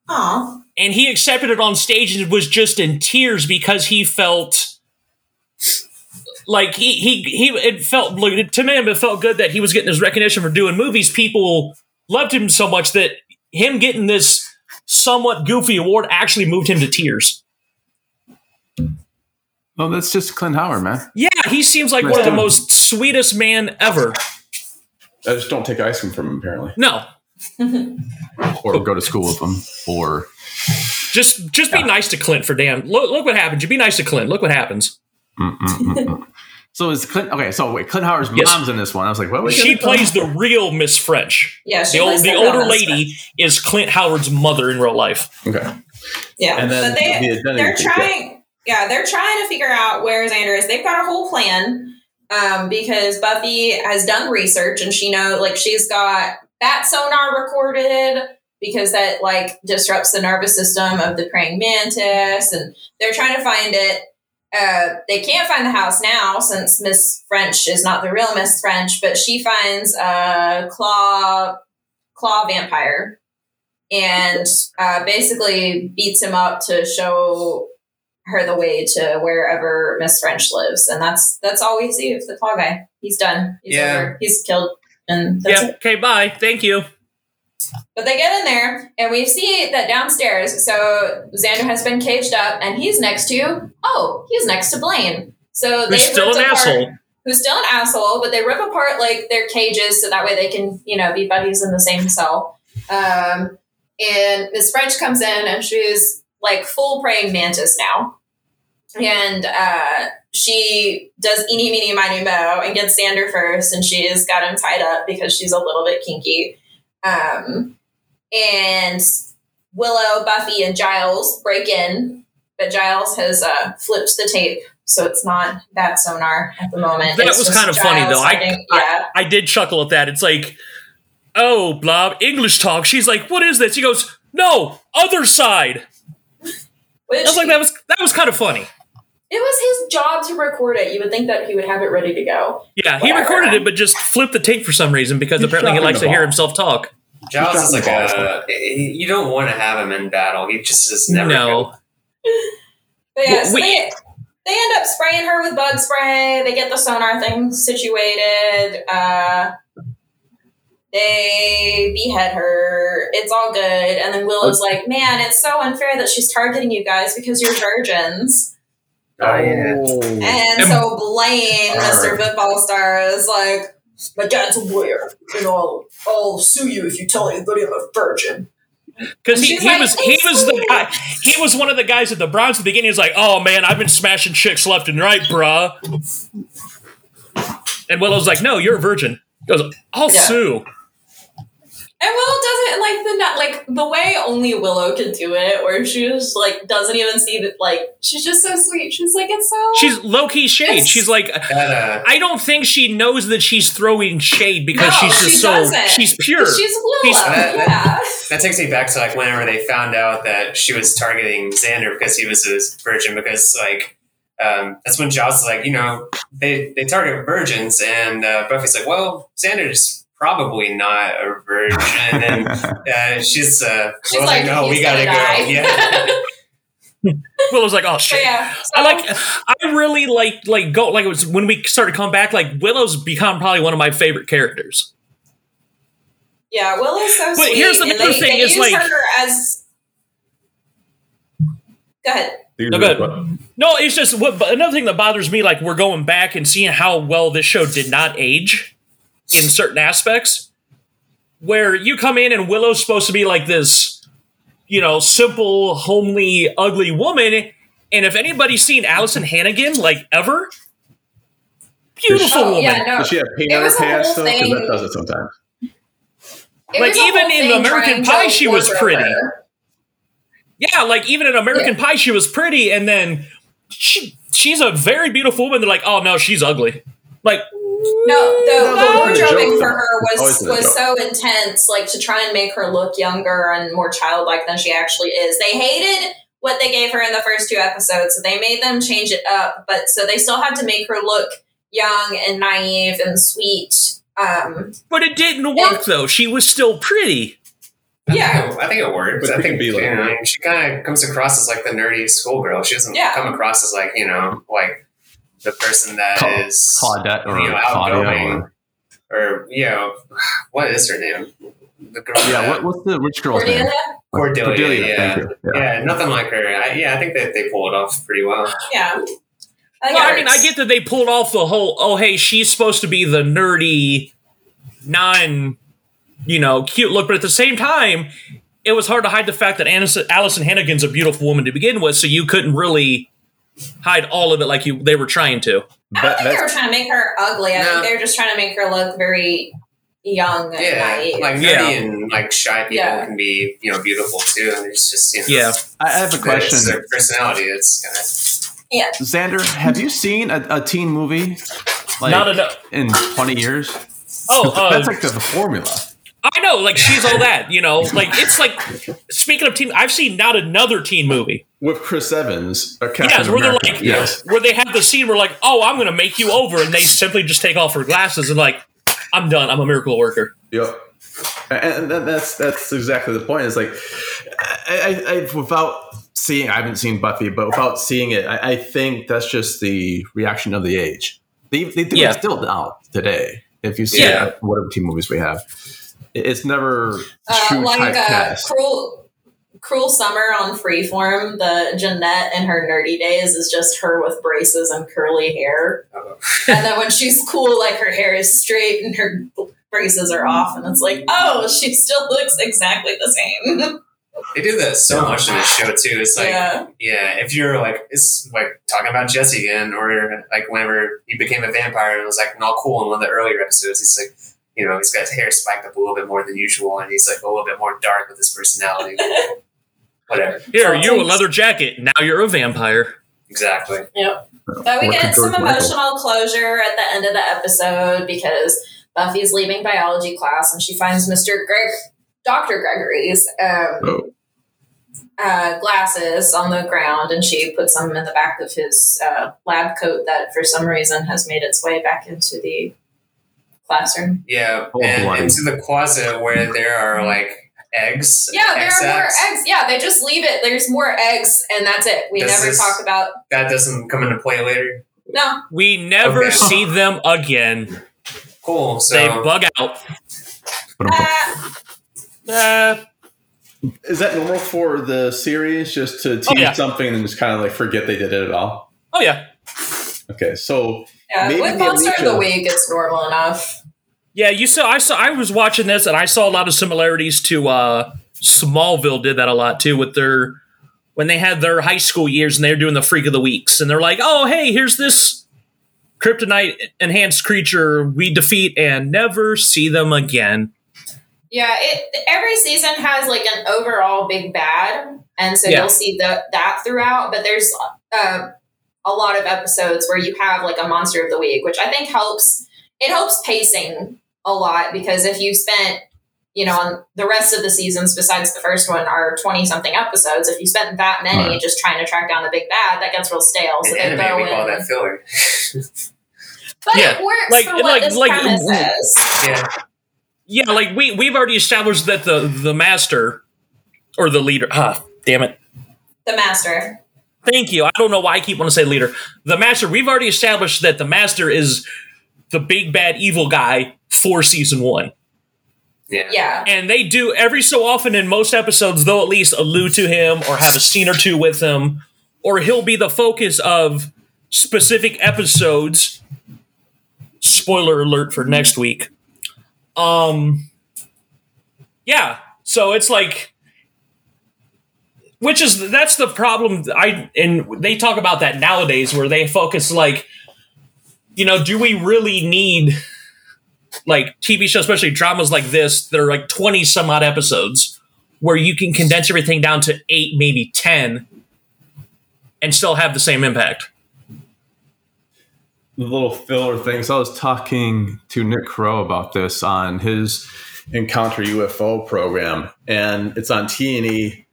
Aw. and he accepted it on stage and it was just in tears because he felt like he he he it felt like, to me it felt good that he was getting his recognition for doing movies people loved him so much that him getting this somewhat goofy award actually moved him to tears Well, that's just Clint Howard, man. yeah he seems like Nice one of the dude. most sweetest man ever I just don't take ice cream from him, apparently. no Or go to school with him. Or just just be nice to clint for damn look, look what happens you be nice to clint look what happens Mm, mm, mm, so is Clint okay? So wait, Clint Howard's Yes. mom's in this one. I was like, what? she plays the real miss french Yeah, the, old, the the older real Miss lady is Clint Howard's mother in real life. Okay, Yeah, and then but they the they're thief, trying. Yeah, they're trying to figure out where Xander is. They've got a whole plan um, because Buffy has done research and she know like she's got bat sonar recorded because that like disrupts the nervous system of the praying mantis, and they're trying to find it. Uh, they can't find the house now since Miss French is not the real Miss French, but she finds a claw claw vampire and uh, basically beats him up to show her the way to wherever Miss French lives, and that's that's all we see of the claw guy. He's done. He's Yeah. over. He's killed, and that's Yeah. it. Okay. Bye. Thank you. But they get in there, and we see that downstairs. So Xander has been caged up, and he's next to oh, he's next to Blaine. So Who's they've still an apart- asshole? Who's still an asshole, but they rip apart like their cages so that way they can you know be buddies in the same cell. Um, and Miss French comes in, and she's like full praying mantis now, and uh, she does eeny meeny miny mo and gets Xander first, and she's got him tied up because she's a little bit kinky. Um, and Willow, Buffy, and Giles break in, but Giles has uh, flipped the tape, so it's not that sonar at the moment. That It's was kind of funny, Giles though. I- yeah, I did chuckle at that. It's like, oh, blah, English talk. She's like, what is this? He goes, no, other side. which I was like, that was that was kind of funny. it was his job to record it. You would think that he would have it ready to go. Yeah, he recorded it, but just flipped the tape for some reason because He's apparently he likes to hear himself talk. Giles is like a. You don't want to have him in battle. He just is never. no, But yeah, Well, so we- they, they end up spraying her with bug spray. They get the sonar thing situated. Uh, they behead her. It's all good. And then Willow's like, man, it's so unfair that she's targeting you guys because you're virgins. Oh yeah. And And- so Blaine, Mr. Football Star, is like, my dad's a lawyer. And I'll, I'll sue you if you tell anybody I'm a virgin. because he, he like, was he was the guy. He was one of the guys at the Bronze at the beginning. He's like, oh man, I've been smashing chicks left and right, bruh. And Willow's like, no, you're a virgin. He goes, I'll Yeah. sue. And Willow doesn't like the not like the way only Willow could do it, where she just like doesn't even see that like she's just so sweet. She's like it's so She's low key shade. She's like, uh, I don't think she knows that she's throwing shade because No, she's just she so doesn't. she's pure. she's Willow. She's- That- yeah. that takes me back to like whenever they found out that she was targeting Xander because he was a virgin. Because like um, that's when Giles is like, you know, they they target virgins, and uh, Buffy's like, well, Xander's probably not a virgin, and uh, she's uh, She's Willow's like, no, we gotta gonna die." go. Yeah. Willow's like, oh shit. yeah. So, I like. I really like like go like it was when we started coming back. Like Willow's become probably one of my favorite characters. yeah, Willow's so But sweet. here's the and other they, thing they is, use like- her as Go ahead. No, go ahead. No, it's just what. Another thing that bothers me, like we're going back and seeing how well this show did not age in certain aspects. Where you come in and Willow's supposed to be like this, you know, simple, homely, ugly woman, and if anybody's seen Alyson Hannigan like ever, beautiful Oh, woman. yeah, no. Does she have paint on her was pants though? Because that does it sometimes. It Like, even in American Pie, she was pretty. her. Yeah, like even in American Pie, she was pretty, and then she she's a very beautiful woman. They're like, oh no, she's ugly. Like, No, the, That was the always been a wardrobing for her was Always was so intense, like to try and make her look younger and more childlike than she actually is. They hated what they gave her in the first two episodes, so they made them change it up. But so they still had to make her look young and naive and sweet. Um, but it didn't work though. She was still pretty. I think Yeah. it- I think it works. But I think be like- you know, she kind of comes across as like the nerdy schoolgirl. She doesn't Yeah. come across as like you know like the person that Ca- is Claudette or you know Claudia outgoing or or you know what is her name? The girl. yeah. that- What, what's the which girl's Cordelia, name? Cordelia, yeah. Thank you. Yeah. Yeah, nothing like her. I, yeah, I think that they pull it off pretty well. yeah. I, Well, I mean, I get that they pulled off the whole. Oh, hey, she's supposed to be the nerdy, non, you know, cute look, but at the same time, it was hard to hide the fact that Alyson, Alyson Hannigan's a beautiful woman to begin with, so you couldn't really hide all of it like you they were trying to. I don't That- think they were trying to make her ugly. I No. think they were just trying to make her look very young and Yeah, naive. like Yeah. and like shy people Yeah. can be you know beautiful too, and it's just you know, Yeah, I I have a it's question. their personality. It's kind of Yeah. Xander, have you seen a, a teen movie like not enough. in 20 years? Oh, uh, That's like the, the formula. I know. like she's all that, you know. Like it's like speaking of teen, I've seen not another teen movie. with Chris Evans, or Captain Yes, where they're like, yes, where they have the scene where like, oh, I'm gonna make you over, and they simply just take off her glasses and like, I'm done. I'm a miracle worker. Yep. And that, that's that's exactly the point. It's like I, I, I without seeing, I haven't seen Buffy, but without seeing it, I, I think that's just the reaction of the age. They they do Yeah. it still now today. If you see Yeah. it, whatever team movies we have, It- it's never Uh, like uh, typecast. cruel cruel summer on freeform the jeanette in her nerdy days is just her with braces and curly hair Oh. and then when she's cool like her hair is straight and her braces are off and it's like oh she still looks exactly the same They do that so much in this show too. It's like, yeah. yeah if you're like, it's like talking about Jesse again, or like whenever he became a vampire and it was like not cool in one of the earlier episodes. He's like, you know, he's got his hair spiked up a little bit more than usual, and he's like a little bit more dark with his personality. Whatever, Here, So you a leather jacket. Now you're a vampire. exactly. Yep. But we get some emotional closure at the end of the episode because Buffy's leaving biology class and she finds Mr. Greg, Dr. Gregory's um, Oh. uh, glasses on the ground and she puts them in the back of his uh, lab coat that for some reason has made its way back into the classroom. Yeah, Oh, and bloody. into the closet where there are like eggs. Yeah, there egg are more sacs. eggs. Yeah, they just leave it. There's more eggs and that's it. We Does never this- talk about. That doesn't come into play later. No, We never Okay. see them again. Cool. So they bug out. uh, Uh, Is that normal for the series just to tease Oh, yeah. something and just kind of like forget they did it at all? oh yeah, Okay, so yeah, Maybe with Monster of the Week, it's normal enough. yeah. You saw. I saw. I was watching this, and I saw a lot of similarities to uh, Smallville. Did that a lot too with their when they had their high school years, and they were doing the Freak of the Weeks, and they're like, "Oh, hey, here's this kryptonite enhanced creature we defeat and never see them again." Yeah, it every season has like an overall big bad, and so Yeah. you'll see the, that throughout. But there's uh, a lot of episodes where you have like a monster of the week, which I think helps. It helps pacing a lot because if you spent, you know, on the rest of the seasons besides the first one are twenty something episodes. If you spent that many Right. just trying to track down the big bad, that gets real stale. So in they anime, go we call that filler. but Yeah, it works like- for what like- this like- premise is. yeah. Yeah, like we we've already established that the the master or the leader. Ah, damn it. The master. Thank you. I don't know why I keep wanting to say leader. The master. We've already established that the master is the big bad evil guy for season one, Yeah. Yeah. and they do every so often in most episodes. They'll at least allude to him or have a scene or two with him, or he'll be the focus of specific episodes. Spoiler alert for next week. Um. Yeah. So it's like which is that's the problem i and they talk about that nowadays where they focus like you know do we really need like tv shows especially dramas like this that are like 20 some odd episodes where you can condense everything down to 8 maybe 10 and still have the same impact the little filler things. I was talking to Nick Crow about this on his Encounter UFO program, and it's on T and E.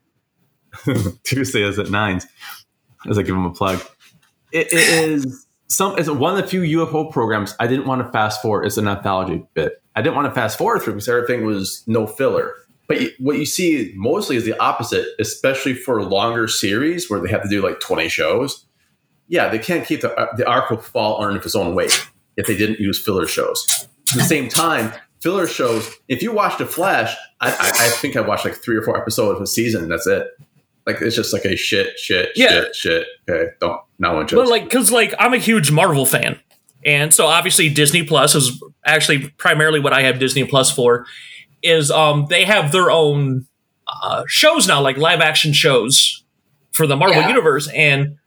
Tuesday is at nines. As I give him a plug, it, it is some. It's one of the few UFO programs I didn't want to fast forward. It's an anthology bit. I didn't want to fast forward through because everything was no filler. But what you see mostly is the opposite, especially for longer series where they have to do like twenty shows yeah, they can't keep the uh, the arc will fall underneath its own weight if they didn't use filler shows. At the same time, filler shows. If you watch The Flash, I, I, I think I watched like three or four episodes of a season. And that's it. Like it's just like a shit, shit, Yeah. shit, shit. Okay, don't not one but like because like i'm a huge marvel fan and so obviously disney plus is actually primarily what i have disney plus for is um they have their own uh, shows now like live action shows for the marvel Yeah. universe and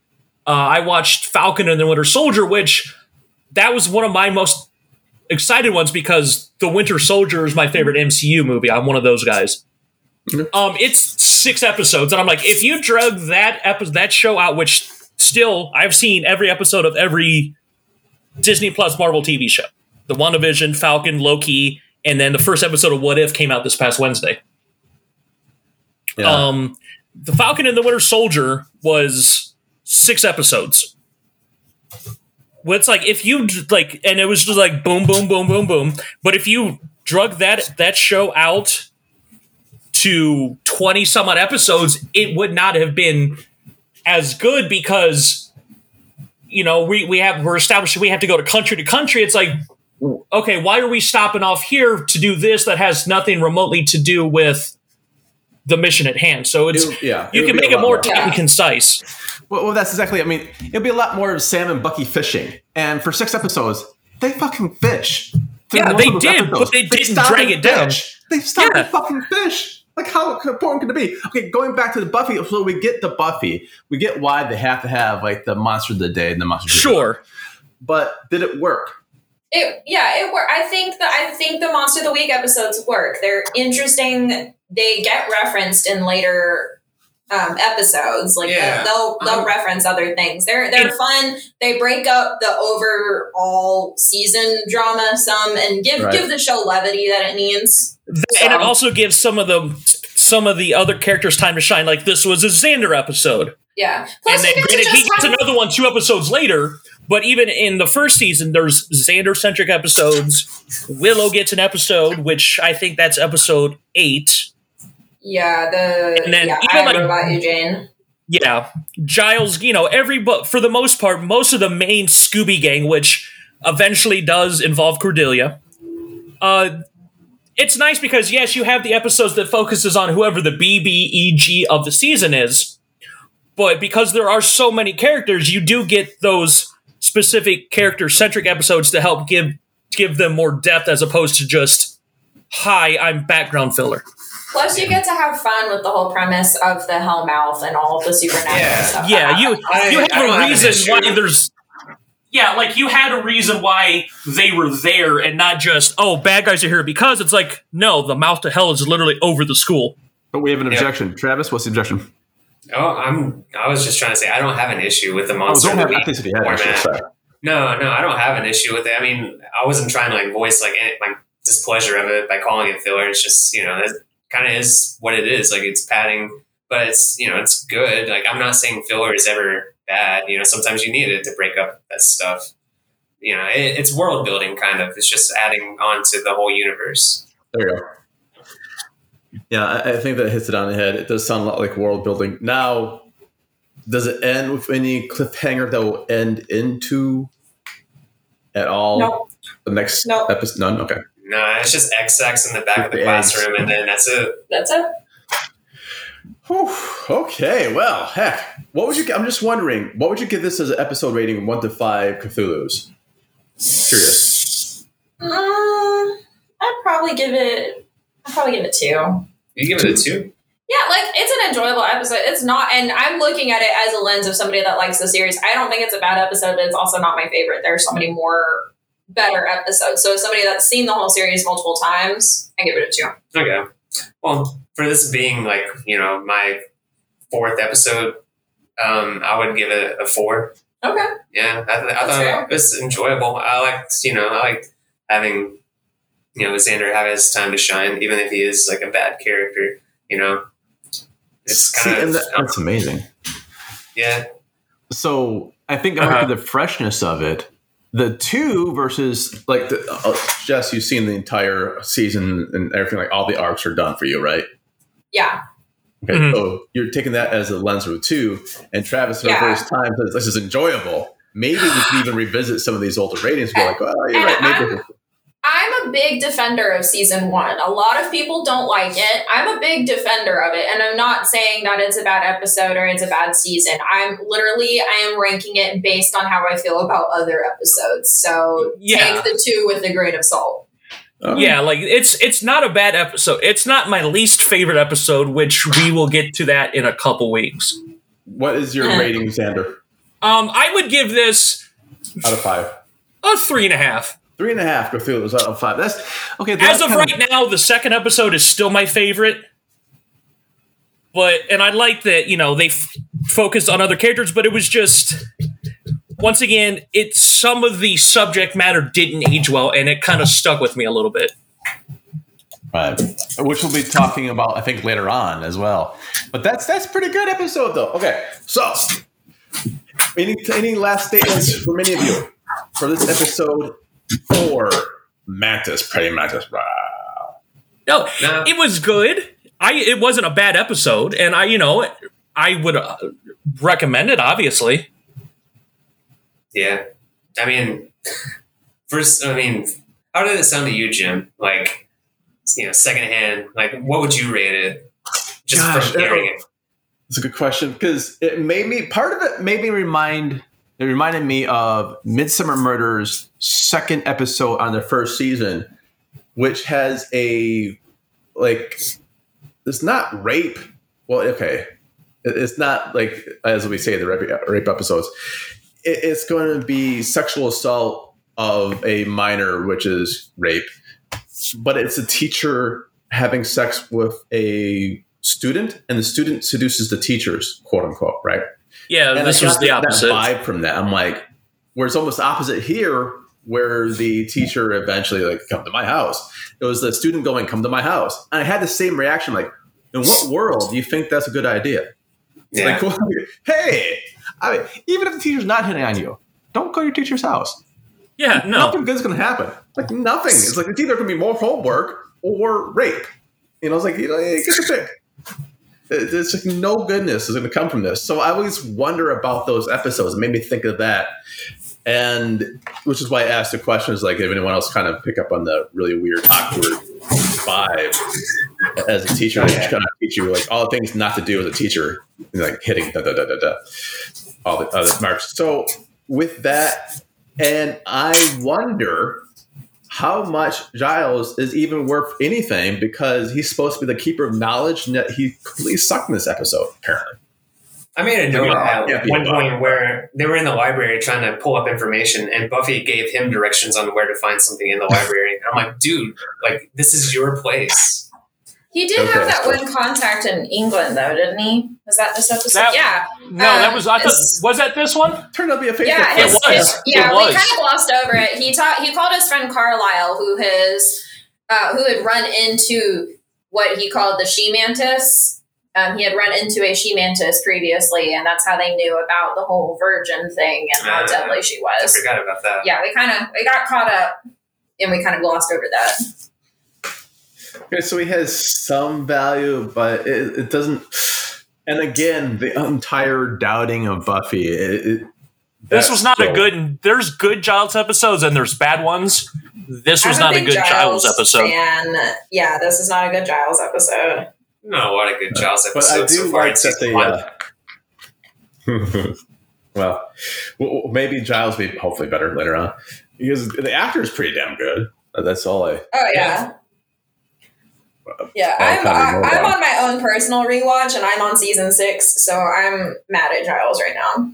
uh, i watched falcon and the winter soldier which that was one of my most excited ones because the winter soldier is my favorite mcu movie i'm one of those guys. Um it's six episodes and i'm like if you drug that episode that show out which still I've seen every episode of every Disney Plus Marvel TV show. The WandaVision, Falcon, Loki, and then the first episode of What If came out this past Wednesday. Yeah. Um, the Falcon and the Winter Soldier was six episodes. Well, it's like if you like, and it was just like boom, boom, boom, boom, boom. But if you drug that that show out to twenty some odd episodes, it would not have been as good because you know we we have we're establishing we have to go to country to country. It's like okay, why are we stopping off here to do this that has nothing remotely to do with the mission at hand? So it's It- yeah, you would can make it more more. tight and concise. Well, well, that's exactly. I mean, it'll be a lot more of Sam and Bucky fishing, and for six episodes, they fucking fish. Yeah, they of those did, but they didn't drag it down. fish. They stopped Yeah. and fucking fish. Like how important can it be? Okay, going back to the Buffy. So we get the Buffy. We get why they have to have like the monster of the day and the monster. of the Week. Sure. but did it work? It yeah, it worked. I think that I think the Monster of the Week episodes work. They're interesting. They get referenced in later um, episodes. Like Yeah. they'll they'll Um, reference other things. They're they're fun. They break up the overall season drama some and give Right. give the show levity that it needs. and it also gives some of the some of the other characters time to shine. Like this was a Xander episode, Yeah. Plus, and then get granted, he gets another one two episodes later. But even in the first season, there's Xander centric episodes. Willow gets an episode, which I think that's episode eight. Yeah the And then yeah, even I like- Robot Eugene. Yeah, Giles. You know, every but for the most part, most of the main Scooby Gang, which eventually does involve Cordelia. Uh, it's nice because yes, you have the episodes that focuses on whoever the BBEG of the season is, but because there are so many characters, you do get those specific character centric episodes to help give give them more depth as opposed to just hi, I'm background filler. Plus, you get to have fun with the whole premise of the Hellmouth and all of the supernatural Yeah. stuff. Yeah, you. I- you I have don't a have reason why there's yeah, like you had a reason why they were there and not just oh bad guys are here because it's like no the mouth to hell is literally over the school. But we have an Yeah. objection. Travis, what's the objection? Oh, I'm. I was just trying to say I don't have an issue with the Oh, monster. don't have the I Week think if you had an format. issue, sorry. No, no, I don't have an issue with it. I mean, I wasn't trying to like voice like any, my displeasure of it by calling it filler. It's just you know that kind of is what it is. Like it's padding, but it's you know it's good. Like I'm not saying filler is ever bad. You know, sometimes you need it to break up that stuff. You know, it, it's world building kind of. It's just adding on to the whole universe. There you go. Yeah, I, I think that hits it on the head. It does sound a lot like world building. Now, does it end with any cliffhanger that will end into at all Nope. the next Nope. episode? None. Okay. No, it's just XX in the back of the The classroom, and then that's it. That's it. Whew, okay. Well, heck, what would you? I'm just wondering, what would you give this as an episode rating, one to five Cthulhu's? Curious. Mm, I'd probably give it. I'd probably give it two. You give it a two. Yeah, like it's an enjoyable episode. It's not, and I'm looking at it as a lens of somebody that likes the series. I don't think it's a bad episode, but it's also not my favorite. There are so many more better episode. So, as somebody that's seen the whole series multiple times, I give it a two. Okay. Well, for this being like you know my fourth episode, um, I would give it a four. Okay. Yeah, I, th- I thought fair. it was enjoyable. I liked you know I liked having you know Xander have his time to shine, even if he is like a bad character. You know, it's kind and of that, that's amazing. yeah. So I think I Uh-huh. the freshness of it. The two versus like the, uh, Jess, you've seen the entire season and everything. Like all the arcs are done for you, right? Yeah. Okay, Mhm. so you're taking that as a lens of two, and Travis for Yeah. the first time says this is enjoyable. Maybe we could even revisit some of these older ratings. and Be like, oh, you're And right. Maybe I'm- I'm a big defender of season one. A lot of people don't like it. I'm a big defender of it. And I'm not saying that it's a bad episode or it's a bad season. I'm literally, I am ranking it based on how I feel about other episodes. So Yeah. take the two with a grain of salt. Oh, Yeah, like it's it's not a bad episode. It's not my least favorite episode, which we will get to that in a couple weeks. What is your rating, Xander, Um, I would give this out of five? a three and a half. Three and a half. Cthulhu was out of five. That's okay. As of kind right now, the second episode is still my favorite. But and I like that you know they f- focused on other characters, but it was just once again, it some of the subject matter didn't age well, and it kind of stuck with me a little bit. Right. Which we'll be talking about, I think, later on as well. But that's that's a pretty good episode, though. Okay, so any any last statements from any of you for this episode for Mantis, Praying Mantis? Wow. No, No. it was good. I it wasn't a bad episode, and I you know I would uh, recommend it. Obviously, Yeah. I mean, first, I mean, how did it sound to you, Jim? Like, you know, secondhand, like, what would you rate it? Just Gosh, from hearing it. It's a good question because it made me part of it made me remind it reminded me of Midsomer Murders second episode on the first season, which has a like it's not rape. Well, okay, it's not like as we say the rape, episodes. It's going to be sexual assault of a minor, which is rape, but it's a teacher having sex with a student, and the student seduces the teachers, quote unquote, right? Yeah, And this I was the opposite. That vibe from that. I'm like, where it's almost opposite here, where the teacher eventually like come to my house. It was the student going, come to my house, and I had the same reaction. Like, in what world do you think that's a good idea? Yeah. Like, hey, I mean, even if the teacher's not hitting on you, don't go to your teacher's house. yeah, no, Nothing good's gonna happen. Like nothing. It's like it's either gonna be more homework or rape. You know, it's like you know, get to pick. It's like no goodness is going to come from this. So I always wonder about those episodes. It made me think of that, and which is why I asked the question: is like if anyone else kind of pick up on the really weird, awkward vibe as a teacher, they just kind of teach you like all the things not to do as a teacher, like hitting da da da da da, all the other marks. So with that, and I wonder how much Giles is even worth anything because he's supposed to be the keeper of knowledge, and yet he completely sucked in this episode, apparently. I made a note at yeah, one point where they were in the library trying to pull up information, and Buffy gave him directions on where to find something in the library. And I'm like, dude, like this is your place. He did Okay. have that one contact in England, though, didn't he? Was that this episode? That- yeah. no, that Um, was I thought it's- was that this one? Turned out to be a fake. Yeah, friend. his, was. his- yeah, It we kind of glossed over it. He taught. He called his friend Carlisle, who has, uh, who had run into what he called the she mantis. Um, he had run into a she mantis previously, and that's how they knew about the whole virgin thing and how Ah, deadly she I was. forgot about that. Yeah, we kind of we got caught up, and we kind of glossed over that. Okay, so he has some value, but it, it doesn't. And again, the entire doubting of Buffy. It, it, This was not so- a good. There's good Giles episodes and there's bad ones. This was not a good Giles episode. fan. Yeah, this is not a good Giles episode. No, what a good Giles episode. But I do so far like that season they. Uh, well, well, maybe Giles will be hopefully better later on because the actor is pretty damn good. That's all I. Oh yeah. Yeah, I'll I'm I, know I'm on my own personal rewatch, and I'm on season six, so I'm mad at Giles right now.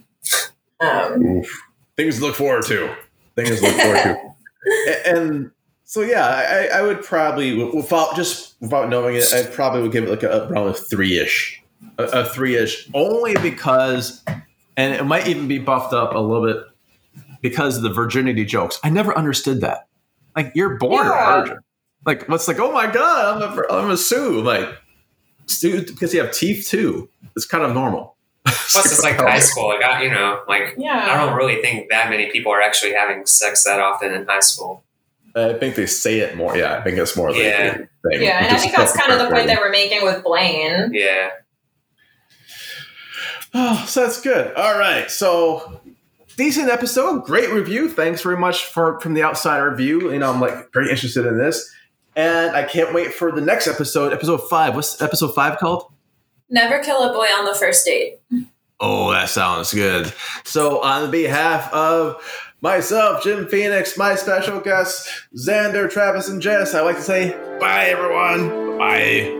Um, Oof. Things to look forward to. Things to look forward to. A- And so yeah, I, I would probably without just without knowing it, I probably would give it like a, around a three ish, a, a three ish, only because, and it might even be buffed up a little bit because of the virginity jokes. I never understood that. Like you're born Yeah. a virgin. Like what's like? Oh my god, I'm a I'm a Sue. Like Sue because you have teeth too. It's kind of normal. Plus, it's like high school. Like, I, you know, like yeah, I don't really think that many people are actually having sex that often in high school. I think they say it more. Yeah, I think it's more of a Yeah. thing. yeah, and I think that's kind of the point that. we're making with Blaine. Yeah. Oh, so that's good. All right, so decent episode, great review. Thanks very much for from the outsider view. You know, I'm like very interested in this, and I can't wait for the next episode, episode five. What's episode five called? Never kill a boy on the first date. Oh, that sounds good. So, on behalf of myself, Jim Phoenix, my special guests, Xander, Travis, and Jess, I'd like to say bye, everyone. Bye.